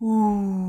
呜。